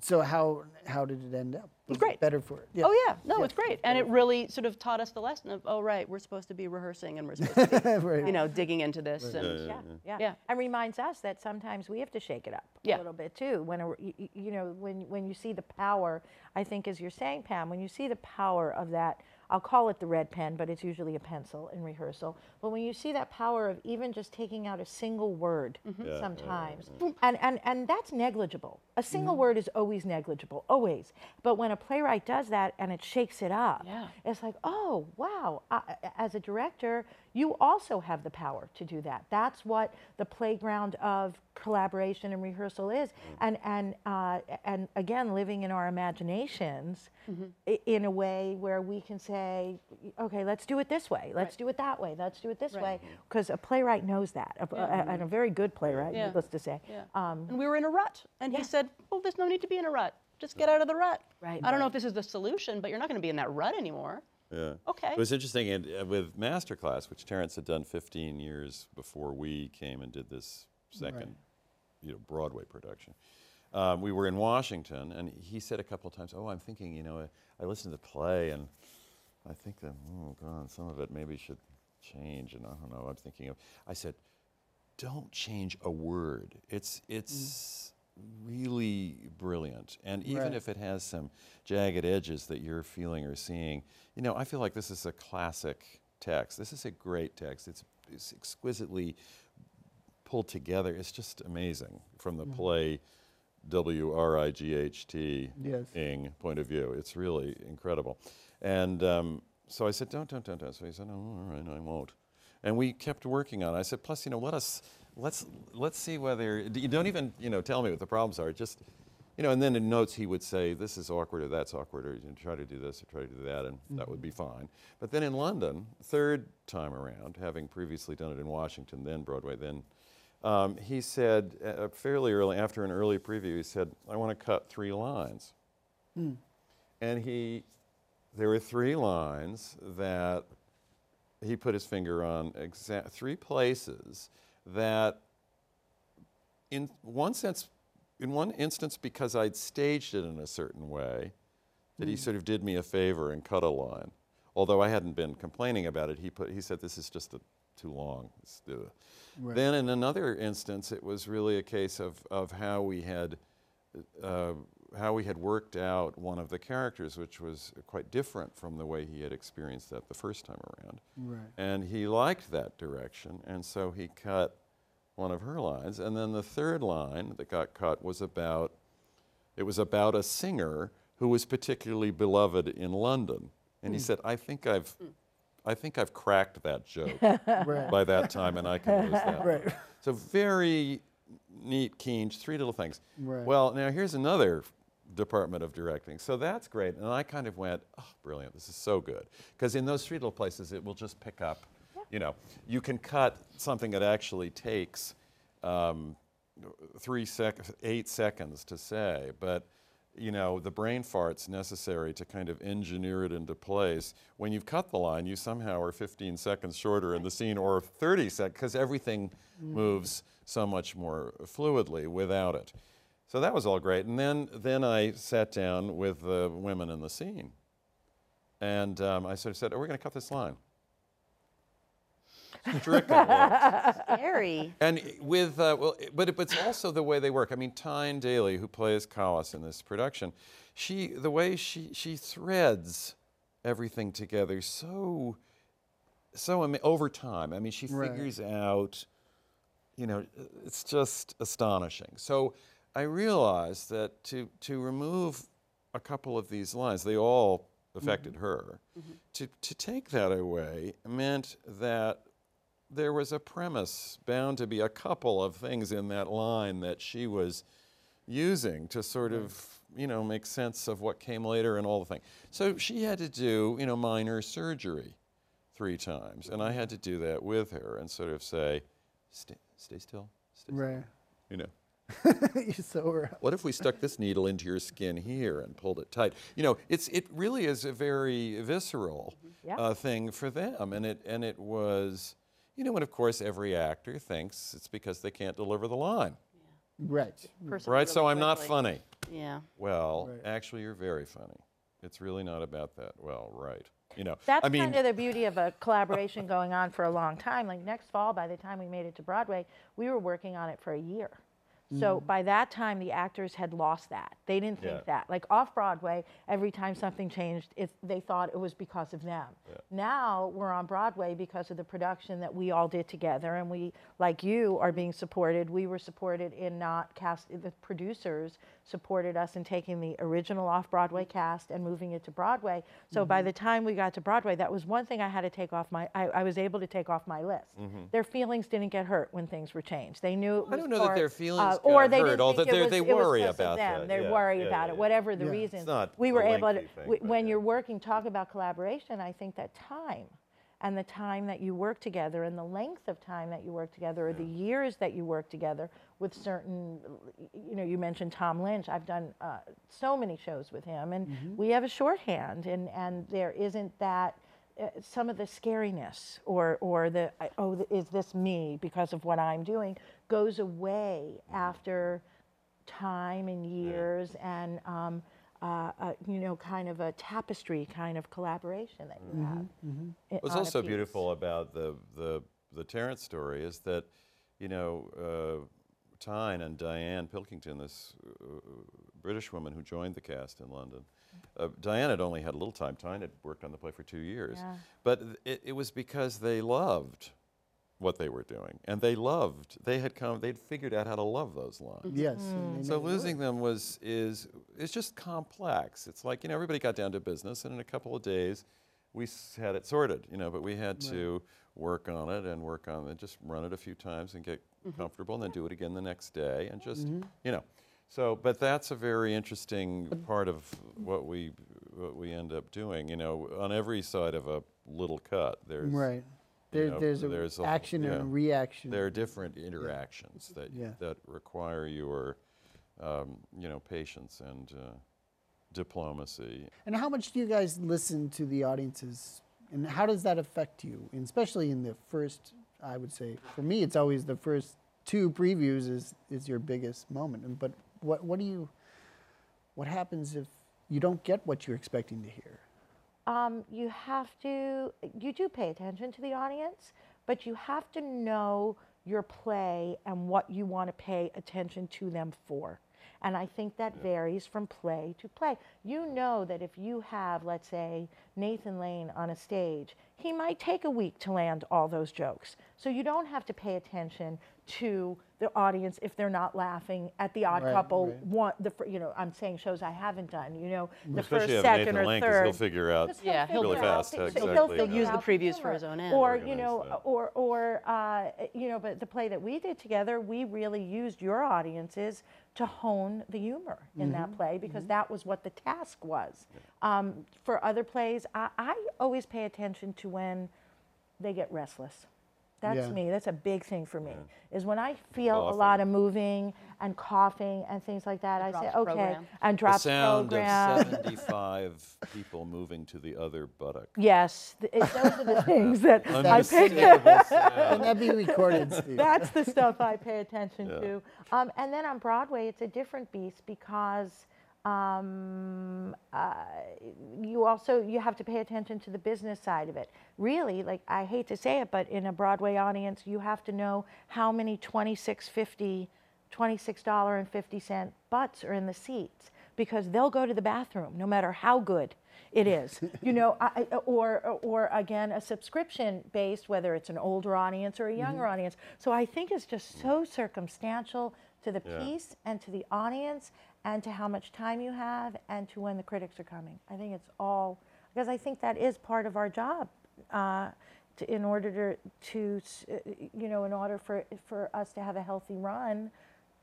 So how how did it end up? Was it Great. better for it. Oh yeah, no, Yeah. it's great, and it really sort of taught us the lesson of, oh right, we're supposed to be rehearsing and we're supposed to be, right. you know, digging into this. And, yeah, yeah, Yeah. And reminds us that sometimes we have to shake it up Yeah. a little bit too. When a, you, you- you know, when when you see the power, I think as you're saying, Pam, when you see the power of that, I'll call it the red pen, but it's usually a pencil in rehearsal. But when you see that power of even just taking out a single word, Mm-hmm. yeah, sometimes, and and and that's negligible. A single word is always negligible, always. But when a playwright does that and it shakes it up, Yeah. it's like, oh, wow. I, as a director, you also have the power to do that. That's what the playground of collaboration and rehearsal is. And, and, uh, and again, living in our imaginations i- in a way where we can say, okay, let's do it this way. Let's do it that way. Let's do it this Right. way. Because a playwright knows that, a, a- and a very good playwright, Yeah. needless to say. Yeah. Um, and we were in a rut, and Yeah. he said, well, there's no need to be in a rut. Just get out of the rut. Right. I don't know if this is the solution, but you're not going to be in that rut anymore. Yeah. Okay. It was interesting and, uh, with Masterclass, which Terrence had done 15 years before we came and did this second, you know, Broadway production. Um, we were in Washington, and he said a couple of times, "Oh, I'm thinking, you know, I, I listened to the play, and I think that, oh God, some of it maybe should change." And I don't know. I'm thinking of. I said, "Don't change a word. It's it's really brilliant, and even Right. if it has some jagged edges that you're feeling or seeing, you know, I feel like this is a classic text. This is a great text. It's, it's exquisitely pulled together. It's just amazing from the play W R I G H T Yes. ing point of view. It's really incredible. And um, so I said, don't, don't, don't, don't. So he said, oh, all right, I won't. And we kept working on it. I said, plus, you know, let us let's let's see whether you don't even you know tell me what the problems are. Just you know, and then in notes he would say this is awkward or that's awkward or you know, try to do this or try to do that, and that would be fine. But then in London, third time around, having previously done it in Washington, then Broadway, then. Um, he said uh, fairly early after an early preview, he said, "I want to cut three lines," and he, there were three lines that he put his finger on exa- three places that in one sense in one instance because i'd staged it in a certain way that he sort of did me a favor and cut a line although i hadn't been complaining about it he put he said this is just a, too long It's, uh." Right. then in another instance it was really a case of, of how we had uh, how we had worked out one of the characters, which was quite different from the way he had experienced that the first time around. Right. And he liked that direction, and so he cut one of her lines. And then the third line that got cut was about it was about a singer who was particularly beloved in London. And he hmm. said, "I think I've hmm. I think I've cracked that joke Right. by that time, and I can lose that." Right. So very neat, keen, three little things. Right. Well, now here's another department of directing. So that's great. And I kind of went, oh, brilliant. This is so good. Because in those three little places, it will just pick up. You know, you can cut something that actually takes um, three sec, eight seconds to say, but you know, the brain farts necessary to kind of engineer it into place. When you've cut the line, you somehow are 15 seconds shorter in the scene or 30 seconds because everything moves so much more fluidly without it. So that was all great. And then, then I sat down with the women in the scene. And um, I sort of said, Are we going to cut this line? Stricken. Scary. And with, uh, well, but it- but it's also the way they work. I mean, Tyne Daly, who plays Callas in this production, she, the way she, she threads everything together so, so ama- over time. I mean, she Right. figures out, you know, it's just astonishing. So I realized that to, to remove a couple of these lines, they all affected mm-hmm. her. Mm-hmm. To, to take that away meant that there was a premise, bound to be a couple of things in that line that she was using to sort of, you know, make sense of what came later and all the things. So she had to do, you know, minor surgery three times, and I mm-hmm. had to do that with her and sort of say, stay, stay still, stay still," Right. you know. you so right. What if we stuck this needle into your skin here and pulled it tight? You know, it's it really is a very visceral Yeah. uh, thing for them, and it and it was, you know, and of course every actor thinks it's because they can't deliver the line, Right. Person right? So I'm not quickly. funny. Yeah. Well, Right. actually, you're very funny. It's really not about that. Well, right. You know, That's I mean, kind of the beauty of a collaboration going on for a long time. Like next fall, by the time we made it to Broadway, we were working on it for a year. So mm-hmm. by that time, the actors had lost that. They didn't think Yeah. that. Like off Broadway, every time something changed, it, they thought it was because of them. Now we're on Broadway because of the production that we all did together, and we, like you, are being supported. We were supported in not cast. The producers supported us in taking the original off Broadway mm. cast and moving it to Broadway. So by mm-hmm. the time we got to Broadway, that was one thing I had to take off my. I, I was able to take off my list. Mm-hmm. Their feelings didn't get hurt when things were changed. They knew it was I don't know that part- their feelings uh, or got they hurt, didn't although think it they worry about them. that. They Yeah, worry yeah, about yeah. it, whatever the. Reason. we were able to. thing, w- but when you're working, talk about collaboration. I think that time and the time that you work together and the length of time that you work together or the years that you work together with certain you know you mentioned tom lynch. I've done uh, so many shows with him and we have a shorthand and and there isn't that uh, some of the scariness or or the I- oh is this me because of what i'm doing goes away after time and years and um, uh, uh, you know kind of a tapestry kind of collaboration that you have i- What's on a also beautiful about the, the, the Terrence story is that, you know, uh, Tyne and Dianne Pilkington, this uh, British woman who joined the cast in London, uh, Dianne had only had a little time. Tyne had worked on the play for two years. Yeah. But it, it was because they loved what they were doing. And they loved, they had come, they'd figured out how to love those lines. Yes. and they So losing them was is it's just complex. It's like you know everybody got down to business, and in a couple of days, we had it sorted, you know, but we had to work on it and work on it, just run it a few times and get comfortable, and then do it again the next day, and just, you know. So, but that's a very interesting part of what we what we end up doing. You know, on every side of a little cut, there's Right. There, know, there's there's a- action and yeah. reaction. there are different interactions that Yeah. that require your um, you know patience and uh, diplomacy. And how much do you guys listen to the audiences? And how does that affect you? And especially in the first, I would say, for me, it's always the first two previews is, is your biggest moment. And, but what, what do you, what happens if you don't get what you're expecting to hear? um, you have to you do pay attention to the audience but you have to know your play and what you want to pay attention to them for and i think that varies from play to play you know that if you have let's say nathan lane on a stage he might take a week to land all those jokes so you don't have to pay attention to the audience if they're not laughing at the odd Right, couple right. one the you know i'm saying shows i haven't done you know the Especially first second Nathan or Lane, 'cause third he'll figure out Just Yeah, he'll Really figure out fast, exactly. he'll He'll use the previews for his own end. Or you know, that. or or uh, you know, but the play that we did together, we really used your audiences to hone the humor in Mm-hmm. that play because that was what the task was. Um, for other plays, I, I always pay attention to when they get restless. That's Yeah. me. That's a big thing for me. Is when I feel a lot of moving and coughing and things like that. I say, okay, program. and drop the sound program. of 75 people moving to the other buttock. Yes, th- it, those are the things that I pay. Unmistakable sound. And that be recorded, Steve. That's the stuff I pay attention Yeah. to. Um, and then on Broadway, it's a different beast because um, uh, you also you have to pay attention to the business side of it. Really, like I hate to say it, but in a Broadway audience, you have to know how many 26.50, $26.50 butts are in the seats because they'll go to the bathroom no matter how good it is. you know, I, or, or again, a subscription based, whether it's an older audience or a younger audience. So I think it's just so circumstantial to the Yeah. piece and to the audience and to how much time you have and to when the critics are coming. I think it's all, because I think that is part of our job. Uh, to, in order to, to, uh, you know, in order for, for us to have a healthy run,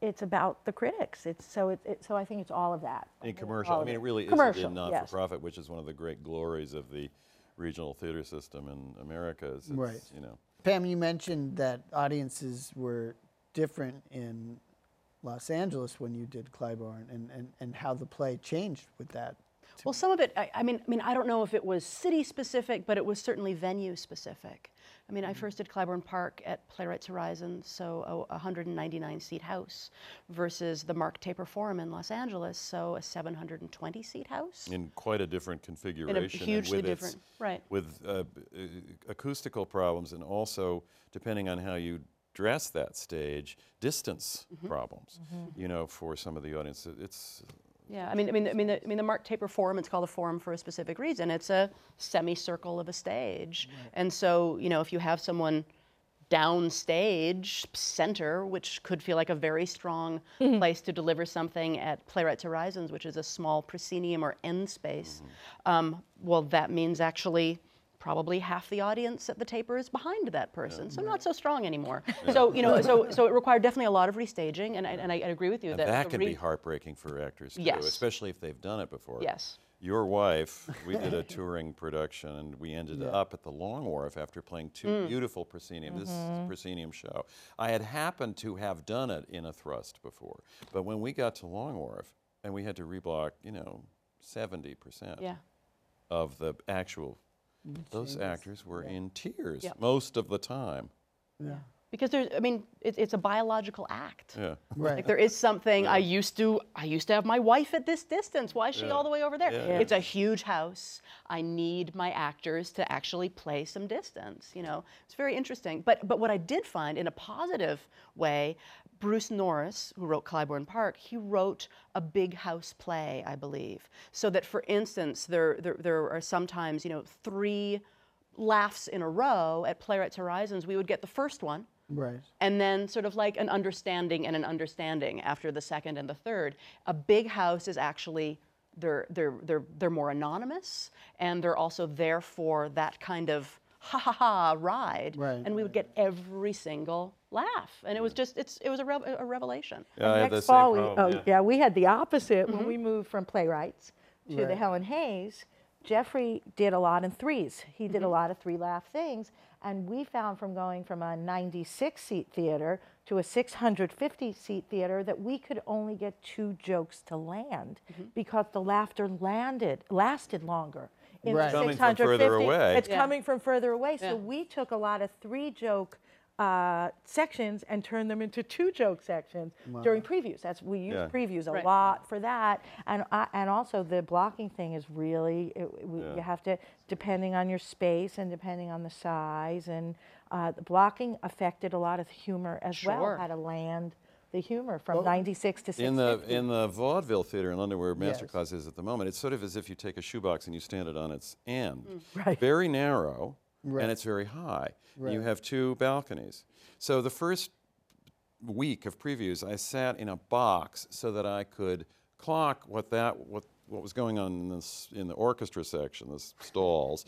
it's about the critics. It's so it, it so I think it's all of that. In commercial, I mean, it really is Commercial, in not-for-profit, which is one of the great glories of the regional theater system in America. Is it's, Right. You know, Pam, you mentioned that audiences were different in Los Angeles when you did Clybourne and, and, and how the play changed with that. Well, some of it, I, I mean, I mean, I don't know if it was city specific, but it was certainly venue specific. I mean, I first did Clybourne Park at Playwrights Horizon, so a 199 seat house, versus the Mark Taper Forum in Los Angeles, so a 720 seat house. in quite a different configuration. and hugely with its- different- right. With uh, uh, acoustical problems and also, depending on how you dress that stage, distance Mm-hmm. problems, you know, for some of the audience. It's, Yeah, I mean, I mean, I mean, the, I mean, the Mark Taper Forum. It's called a forum for a specific reason. It's a semicircle of a stage, and so you know, if you have someone downstage center, which could feel like a very strong place to deliver something at Playwrights Horizons, which is a small proscenium or end space, um, well, that means actually probably half the audience at the taper is behind that person, so not so strong anymore. So you know, so so it required definitely a lot of restaging, and I, and I agree with you and that that can be heartbreaking for actors too, Yes. especially if they've done it before. Yes. Your wife, we did a touring production, and we ended up at the Long Wharf after playing two Mm. beautiful proscenium. This is Mm-hmm. a proscenium show. I had happened to have done it in a thrust before, but when we got to Long Wharf and we had to reblock, you know, seventy percent Yeah. of the actual, those actors were in tears Yep. most of the time. Yeah. Because there's, I mean, it, it's a biological act. Yeah. Right. Like there is something I used to, I used to have my wife at this distance. Why is she Yeah. all the way over there? Yeah, yeah. It's a huge house. I need my actors to actually play some distance. You know, it's very interesting. But but what I did find in a positive way, Bruce Norris, who wrote Clybourne Park, he wrote a big house play, I believe. So that, for instance, there there, there are sometimes you know three laughs in a row at Playwrights Horizons. We would get the first one Right. and then sort of like an understanding and an understanding after the second and the third. A big house is actually they're they're they're they're more anonymous, and they're also there for that kind of ha ha ha ride. Right. And we would get every single laugh, and it was just it's it was a, rev- a revelation. Yeah, I had the Next same fall, we, problem, oh, yeah. we had the opposite Mm-hmm. when we moved from playwrights to the Right. Helen Hayes. Geoffrey did a lot in threes. He did a Mm-hmm. lot of three laugh things. And we found from going from a 96 seat theater to a 650 seat theater that we could only get two jokes to land Mm-hmm. because the laughter landed lasted longer. In the Right. Coming from further away. It's Yeah. coming from further away. So Yeah. we took a lot of three joke uh, sections and turn them into two joke sections during previews. That's we use Yeah. previews a Right. lot for that, and I and also the blocking thing is really it, we, Yeah. you have to depending on your space and depending on the size and uh, the blocking affected a lot of humor as well. How to land the humor from 96 to 650. In the in the vaudeville theater in London, where Yes. Masterclass is at the moment, it's sort of as if you take a shoebox and you stand it on its end. Right. Very narrow, Right. and it's very high. Right. You have two balconies. So the first week of previews, I sat in a box so that I could clock what that what what was going on in this in the orchestra section, the stalls,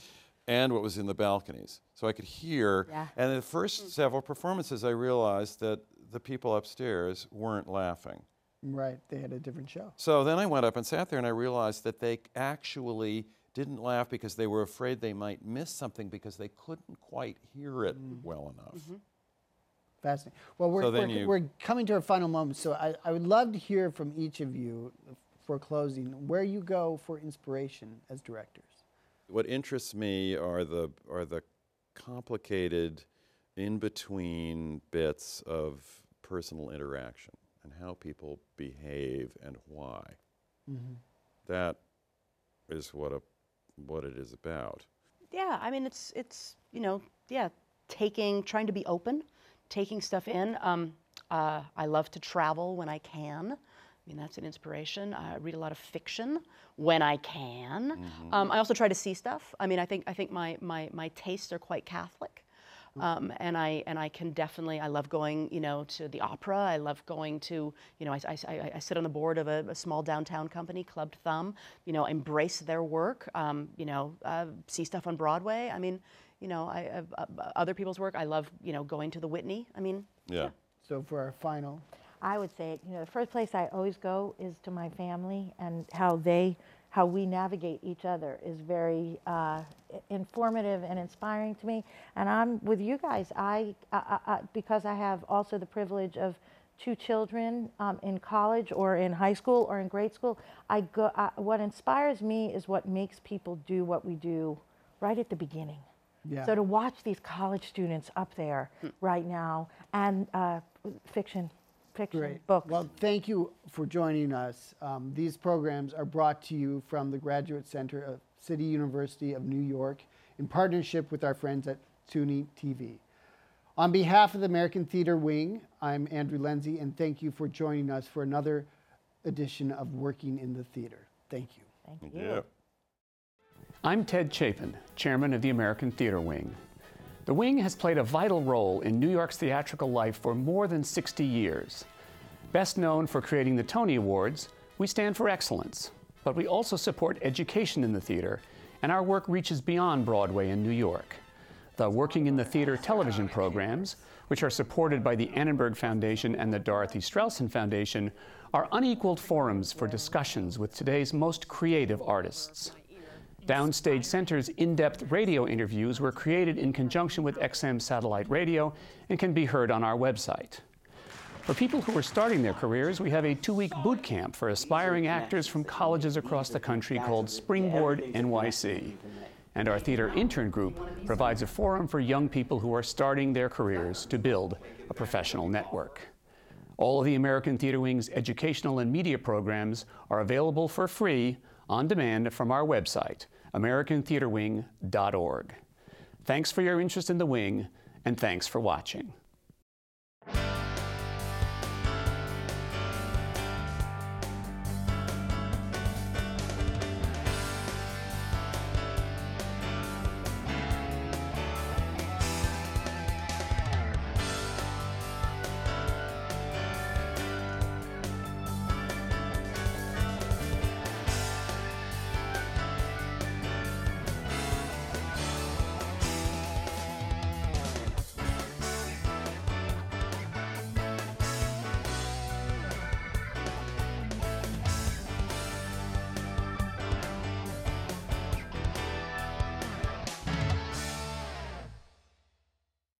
and what was in the balconies. So I could hear. Yeah. And the first hmm. several performances, I realized that the people upstairs weren't laughing. Right. They had a different show. So then I went up and sat there and I realized that they actually didn't laugh because they were afraid they might miss something because they couldn't quite hear it mm-hmm. well enough. Mm-hmm. Fascinating. Well, we're, So we're, you- we're coming to our final moment, so I, I would love to hear from each of you for closing where you go for inspiration as directors. What interests me are the are the complicated in between bits of personal interaction and how people behave and why. Mm-hmm. That is what a what it is about. Yeah, I mean, it's it's you know, yeah, taking, trying to be open, taking stuff in. Um, uh, I love to travel when I can. I mean, that's an inspiration. I read a lot of fiction when I can. Um, I also try to see stuff. I mean, I think I think my my my tastes are quite Catholic. Um, and I and I can definitely I love going you know to the opera. I love going to you know I, I, I- I sit on the board of a, a small downtown company Clubbed Thumb. You know embrace their work um, you know uh, see stuff on Broadway. I mean you know I, uh, uh, other people's work. I love you know going to the Whitney. I mean Yeah. So for our final, I would say, you know, the first place I always go is to my family, and how they, how we navigate each other is very uh, informative and inspiring to me. And I'm with you guys. I, I, I because I have also the privilege of two children um, in college or in high school or in grade school. I go. I, what inspires me is what makes people do what we do right at the beginning. Yeah. So to watch these college students up there right now and uh, fiction, fiction great. books. Well, thank you for joining us. Um, these programs are brought to you from the Graduate Center of City University of New York in partnership with our friends at CUNY TV. On behalf of the American Theater Wing, I'm Andrew Leynse, and thank you for joining us for another edition of Working in the Theater. Thank you. Thank you. Yeah. I'm Ted Chapin, chairman of the American Theater Wing. The Wing has played a vital role in New York's theatrical life for more than 60 years. Best known for creating the Tony Awards, we stand for excellence, but we also support education in the theater, and our work reaches beyond Broadway in New York. The Working in the Theater television programs, which are supported by the Annenberg Foundation and the Dorothy Strelsin Foundation, are unequaled forums for discussions with today's most creative artists. Downstage Center's in depth radio interviews were created in conjunction with XM Satellite Radio and can be heard on our website. For people who are starting their careers, we have a two week boot camp for aspiring actors from colleges across the country called Springboard NYC. And our theater intern group provides a forum for young people who are starting their careers to build a professional network. All of the American Theater Wing's educational and media programs are available for free on demand from our website, americantheaterwing.org. Thanks for your interest in the Wing, and thanks for watching.